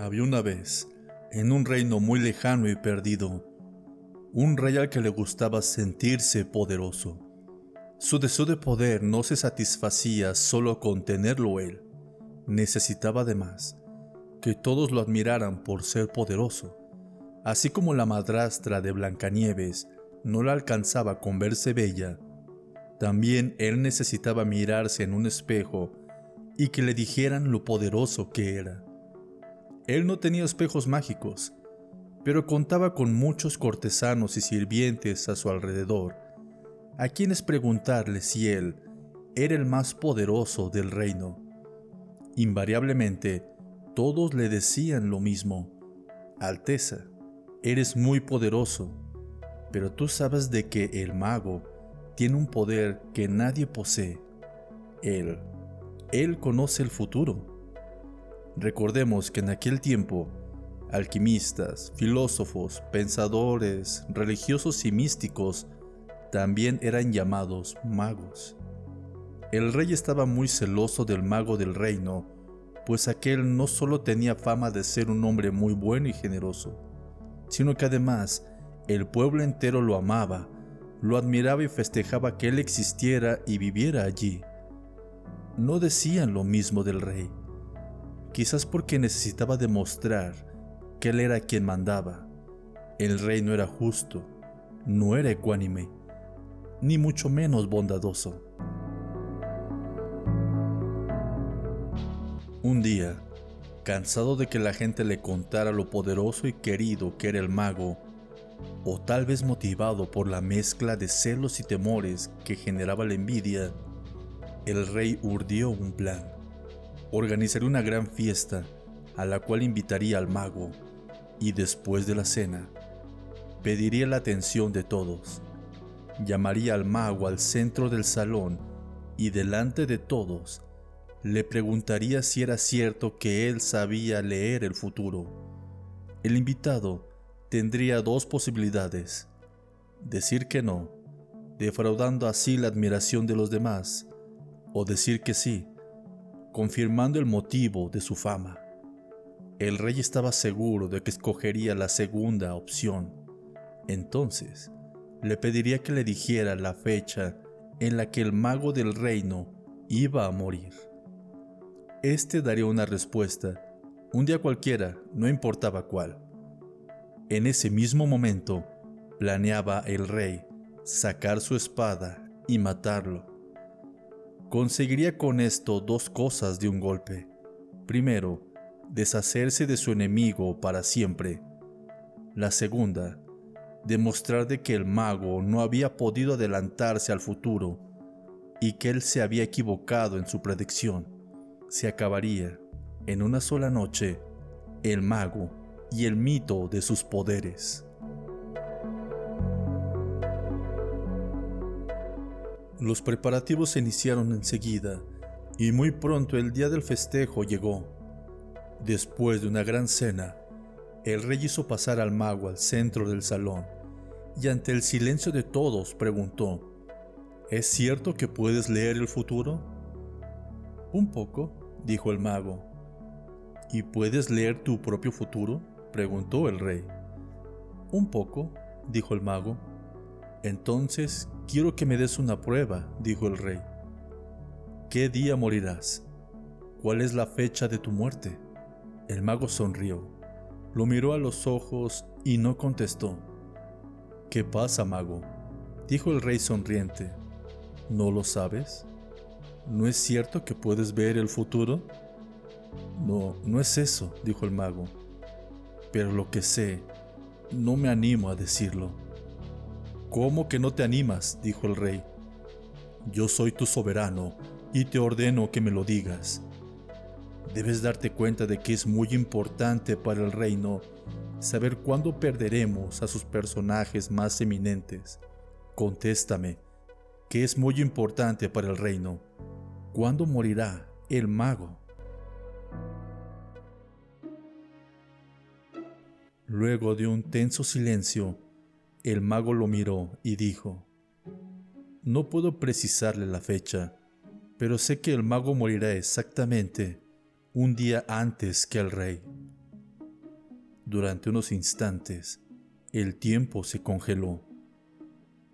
Había una vez, en un reino muy lejano y perdido, un rey al que le gustaba sentirse poderoso. Su deseo de poder no se satisfacía solo con tenerlo él, necesitaba además que todos lo admiraran por ser poderoso, así como la madrastra de Blancanieves no la alcanzaba con verse bella, también él necesitaba mirarse en un espejo y que le dijeran lo poderoso que era. Él no tenía espejos mágicos, pero contaba con muchos cortesanos y sirvientes a su alrededor, a quienes preguntarle si él era el más poderoso del reino. Invariablemente, todos le decían lo mismo. Alteza, eres muy poderoso, pero tú sabes de que el mago tiene un poder que nadie posee. Él, él conoce el futuro. Recordemos que en aquel tiempo, alquimistas, filósofos, pensadores, religiosos y místicos también eran llamados magos. El rey estaba muy celoso del mago del reino, pues aquel no solo tenía fama de ser un hombre muy bueno y generoso, sino que además el pueblo entero lo amaba, lo admiraba y festejaba que él existiera y viviera allí. No decían lo mismo del rey, quizás porque necesitaba demostrar que él era quien mandaba. El rey no era justo, no era ecuánime, ni mucho menos bondadoso. Un día, cansado de que la gente le contara lo poderoso y querido que era el mago, o tal vez motivado por la mezcla de celos y temores que generaba la envidia, el rey urdió un plan organizaría una gran fiesta a la cual invitaría al mago y después de la cena pediría la atención de todos. Llamaría al mago al centro del salón y delante de todos le preguntaría si era cierto que él sabía leer el futuro. El invitado tendría dos posibilidades. Decir que no, defraudando así la admiración de los demás, o decir que sí, confirmando el motivo de su fama. El rey estaba seguro de que escogería la segunda opción. Entonces, le pediría que le dijera la fecha en la que el mago del reino iba a morir. Este daría una respuesta, un día cualquiera, no importaba cuál. En ese mismo momento, planeaba el rey sacar su espada y matarlo conseguiría con esto dos cosas de un golpe. Primero, deshacerse de su enemigo para siempre. La segunda, demostrar de que el mago no había podido adelantarse al futuro y que él se había equivocado en su predicción. Se acabaría, en una sola noche, el mago y el mito de sus poderes. Los preparativos se iniciaron enseguida y muy pronto el día del festejo llegó. Después de una gran cena, el rey hizo pasar al mago al centro del salón y ante el silencio de todos preguntó, ¿Es cierto que puedes leer el futuro? Un poco, dijo el mago. ¿Y puedes leer tu propio futuro? preguntó el rey. Un poco, dijo el mago. Entonces quiero que me des una prueba, dijo el rey. ¿Qué día morirás? ¿Cuál es la fecha de tu muerte? El mago sonrió, lo miró a los ojos y no contestó. ¿Qué pasa, mago? dijo el rey sonriente. ¿No lo sabes? ¿No es cierto que puedes ver el futuro? No, no es eso, dijo el mago. Pero lo que sé, no me animo a decirlo. ¿Cómo que no te animas? dijo el rey. Yo soy tu soberano y te ordeno que me lo digas. Debes darte cuenta de que es muy importante para el reino saber cuándo perderemos a sus personajes más eminentes. Contéstame, que es muy importante para el reino. ¿Cuándo morirá el mago? Luego de un tenso silencio, el mago lo miró y dijo, No puedo precisarle la fecha, pero sé que el mago morirá exactamente un día antes que el rey. Durante unos instantes, el tiempo se congeló.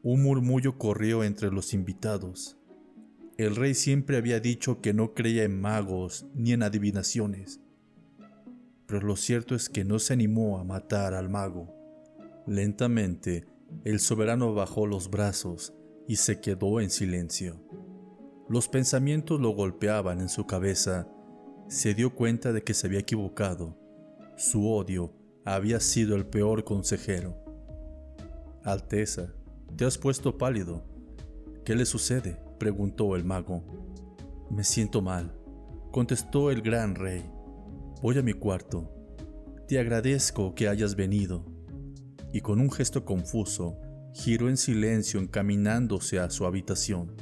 Un murmullo corrió entre los invitados. El rey siempre había dicho que no creía en magos ni en adivinaciones, pero lo cierto es que no se animó a matar al mago. Lentamente, el soberano bajó los brazos y se quedó en silencio. Los pensamientos lo golpeaban en su cabeza. Se dio cuenta de que se había equivocado. Su odio había sido el peor consejero. Alteza, te has puesto pálido. ¿Qué le sucede? preguntó el mago. Me siento mal, contestó el gran rey. Voy a mi cuarto. Te agradezco que hayas venido. Y con un gesto confuso, giró en silencio encaminándose a su habitación.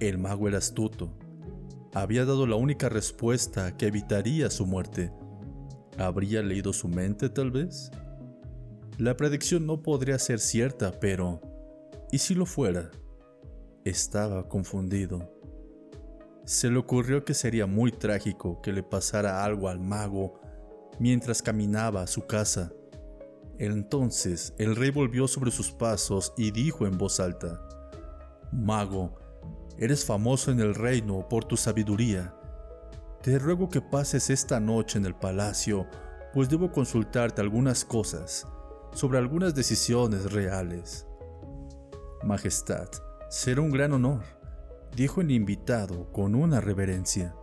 El mago era astuto. Había dado la única respuesta que evitaría su muerte. ¿Habría leído su mente tal vez? La predicción no podría ser cierta, pero ¿y si lo fuera? Estaba confundido. Se le ocurrió que sería muy trágico que le pasara algo al mago mientras caminaba a su casa. Entonces el rey volvió sobre sus pasos y dijo en voz alta, Mago, eres famoso en el reino por tu sabiduría. Te ruego que pases esta noche en el palacio, pues debo consultarte algunas cosas sobre algunas decisiones reales. Majestad, será un gran honor, dijo el invitado con una reverencia.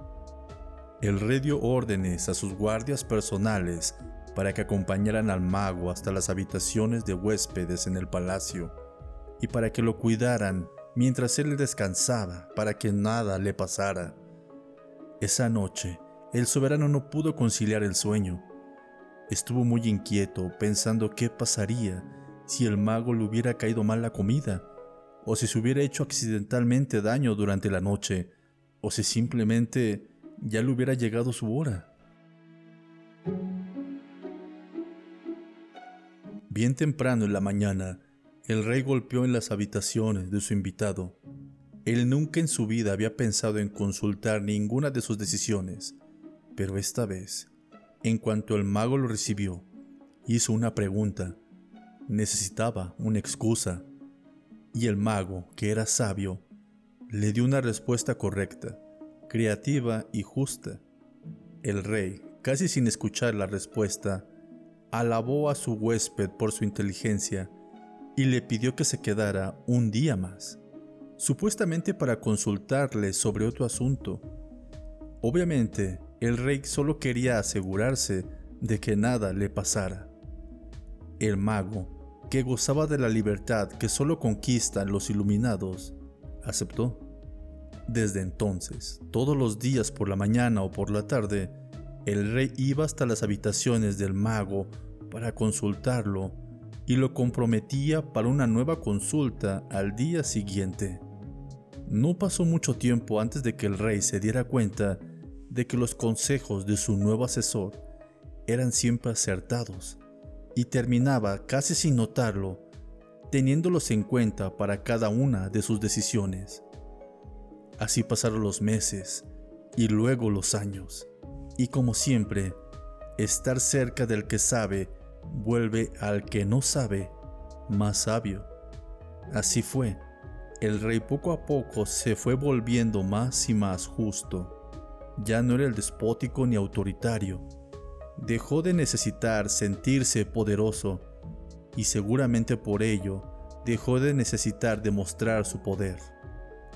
El rey dio órdenes a sus guardias personales para que acompañaran al mago hasta las habitaciones de huéspedes en el palacio y para que lo cuidaran mientras él descansaba para que nada le pasara. Esa noche, el soberano no pudo conciliar el sueño. Estuvo muy inquieto pensando qué pasaría si el mago le hubiera caído mal la comida, o si se hubiera hecho accidentalmente daño durante la noche, o si simplemente ya le hubiera llegado su hora. Bien temprano en la mañana, el rey golpeó en las habitaciones de su invitado. Él nunca en su vida había pensado en consultar ninguna de sus decisiones, pero esta vez, en cuanto el mago lo recibió, hizo una pregunta. Necesitaba una excusa. Y el mago, que era sabio, le dio una respuesta correcta, creativa y justa. El rey, casi sin escuchar la respuesta, alabó a su huésped por su inteligencia y le pidió que se quedara un día más, supuestamente para consultarle sobre otro asunto. Obviamente, el rey solo quería asegurarse de que nada le pasara. El mago, que gozaba de la libertad que solo conquistan los iluminados, aceptó. Desde entonces, todos los días por la mañana o por la tarde, el rey iba hasta las habitaciones del mago para consultarlo y lo comprometía para una nueva consulta al día siguiente. No pasó mucho tiempo antes de que el rey se diera cuenta de que los consejos de su nuevo asesor eran siempre acertados y terminaba casi sin notarlo, teniéndolos en cuenta para cada una de sus decisiones. Así pasaron los meses y luego los años. Y como siempre, estar cerca del que sabe vuelve al que no sabe más sabio. Así fue. El rey poco a poco se fue volviendo más y más justo. Ya no era el despótico ni autoritario. Dejó de necesitar sentirse poderoso y seguramente por ello dejó de necesitar demostrar su poder.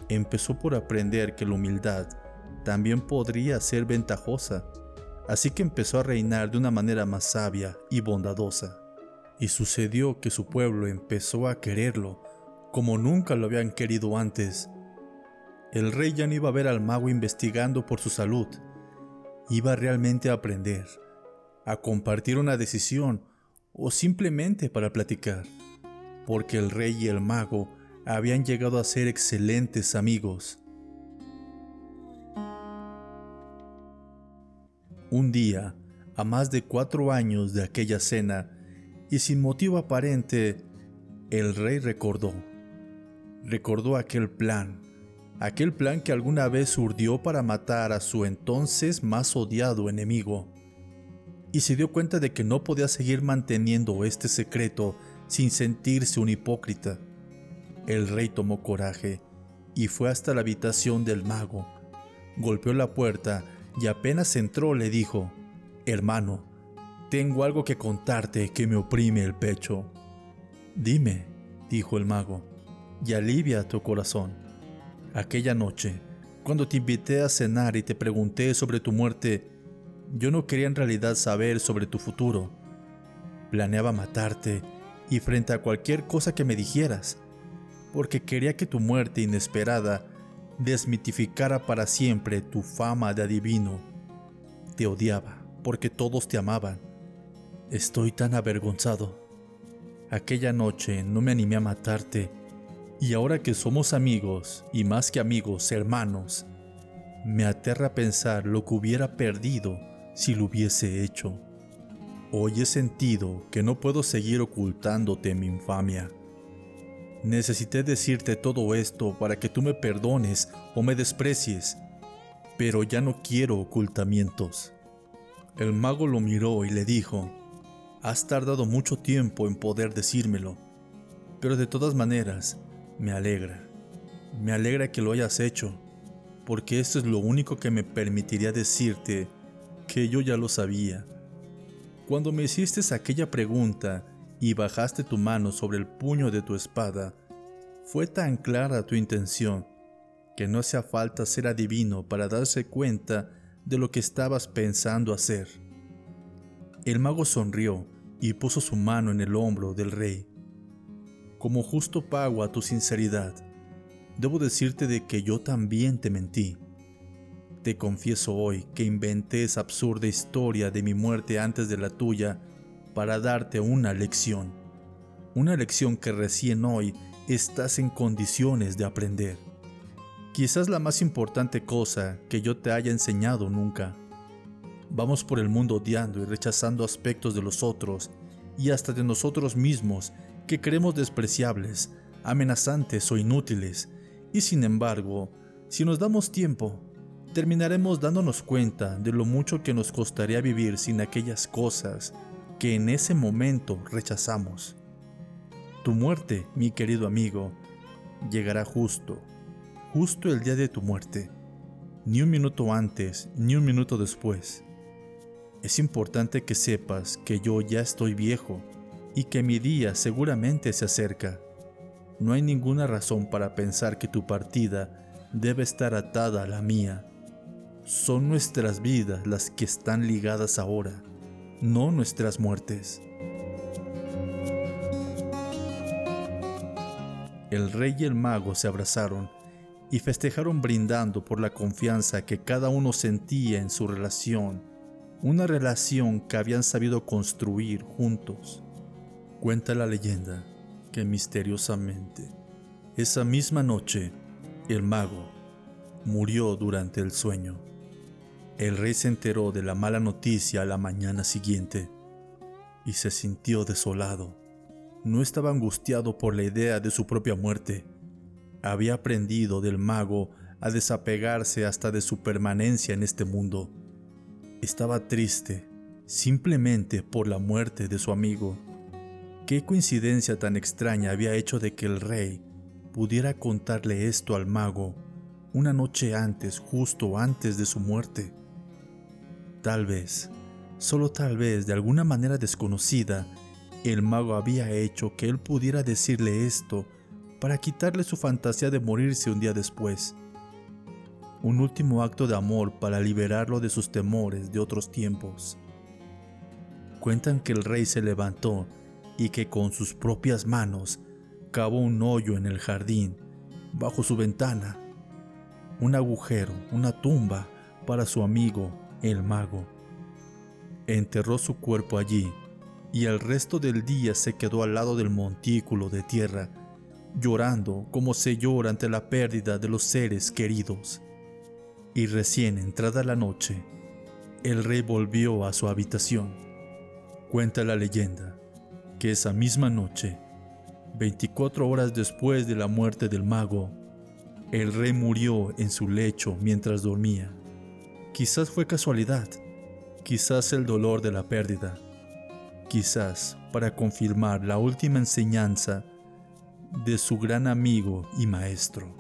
Empezó por aprender que la humildad también podría ser ventajosa, así que empezó a reinar de una manera más sabia y bondadosa. Y sucedió que su pueblo empezó a quererlo como nunca lo habían querido antes. El rey ya no iba a ver al mago investigando por su salud, iba realmente a aprender, a compartir una decisión o simplemente para platicar, porque el rey y el mago habían llegado a ser excelentes amigos. Un día, a más de cuatro años de aquella cena, y sin motivo aparente, el rey recordó. Recordó aquel plan, aquel plan que alguna vez urdió para matar a su entonces más odiado enemigo. y se dio cuenta de que no podía seguir manteniendo este secreto sin sentirse un hipócrita. El rey tomó coraje y fue hasta la habitación del mago. Golpeó la puerta y apenas entró le dijo, Hermano, tengo algo que contarte que me oprime el pecho. Dime, dijo el mago, y alivia tu corazón. Aquella noche, cuando te invité a cenar y te pregunté sobre tu muerte, yo no quería en realidad saber sobre tu futuro. Planeaba matarte y frente a cualquier cosa que me dijeras, porque quería que tu muerte inesperada desmitificara para siempre tu fama de adivino. Te odiaba porque todos te amaban. Estoy tan avergonzado. Aquella noche no me animé a matarte y ahora que somos amigos y más que amigos, hermanos, me aterra pensar lo que hubiera perdido si lo hubiese hecho. Hoy he sentido que no puedo seguir ocultándote mi infamia. Necesité decirte todo esto para que tú me perdones o me desprecies, pero ya no quiero ocultamientos. El mago lo miró y le dijo, Has tardado mucho tiempo en poder decírmelo, pero de todas maneras, me alegra. Me alegra que lo hayas hecho, porque esto es lo único que me permitiría decirte que yo ya lo sabía. Cuando me hiciste aquella pregunta y bajaste tu mano sobre el puño de tu espada, fue tan clara tu intención que no hacía falta ser adivino para darse cuenta de lo que estabas pensando hacer. El mago sonrió y puso su mano en el hombro del rey. Como justo pago a tu sinceridad, debo decirte de que yo también te mentí. Te confieso hoy que inventé esa absurda historia de mi muerte antes de la tuya para darte una lección. Una lección que recién hoy estás en condiciones de aprender. Quizás la más importante cosa que yo te haya enseñado nunca. Vamos por el mundo odiando y rechazando aspectos de los otros y hasta de nosotros mismos que creemos despreciables, amenazantes o inútiles. Y sin embargo, si nos damos tiempo, terminaremos dándonos cuenta de lo mucho que nos costaría vivir sin aquellas cosas que en ese momento rechazamos. Tu muerte, mi querido amigo, llegará justo, justo el día de tu muerte, ni un minuto antes, ni un minuto después. Es importante que sepas que yo ya estoy viejo y que mi día seguramente se acerca. No hay ninguna razón para pensar que tu partida debe estar atada a la mía son nuestras vidas las que están ligadas ahora, no nuestras muertes. El rey y el mago se abrazaron y festejaron brindando por la confianza que cada uno sentía en su relación, una relación que habían sabido construir juntos. Cuenta la leyenda que misteriosamente, esa misma noche, el mago murió durante el sueño. El rey se enteró de la mala noticia la mañana siguiente y se sintió desolado. No estaba angustiado por la idea de su propia muerte. Había aprendido del mago a desapegarse hasta de su permanencia en este mundo. Estaba triste simplemente por la muerte de su amigo. Qué coincidencia tan extraña había hecho de que el rey pudiera contarle esto al mago una noche antes, justo antes de su muerte. Tal vez, solo tal vez, de alguna manera desconocida, el mago había hecho que él pudiera decirle esto para quitarle su fantasía de morirse un día después. Un último acto de amor para liberarlo de sus temores de otros tiempos. Cuentan que el rey se levantó y que con sus propias manos cavó un hoyo en el jardín, bajo su ventana, un agujero, una tumba para su amigo el mago. Enterró su cuerpo allí y el resto del día se quedó al lado del montículo de tierra, llorando como se llora ante la pérdida de los seres queridos. Y recién entrada la noche, el rey volvió a su habitación. Cuenta la leyenda que esa misma noche, 24 horas después de la muerte del mago, el rey murió en su lecho mientras dormía. Quizás fue casualidad, quizás el dolor de la pérdida, quizás para confirmar la última enseñanza de su gran amigo y maestro.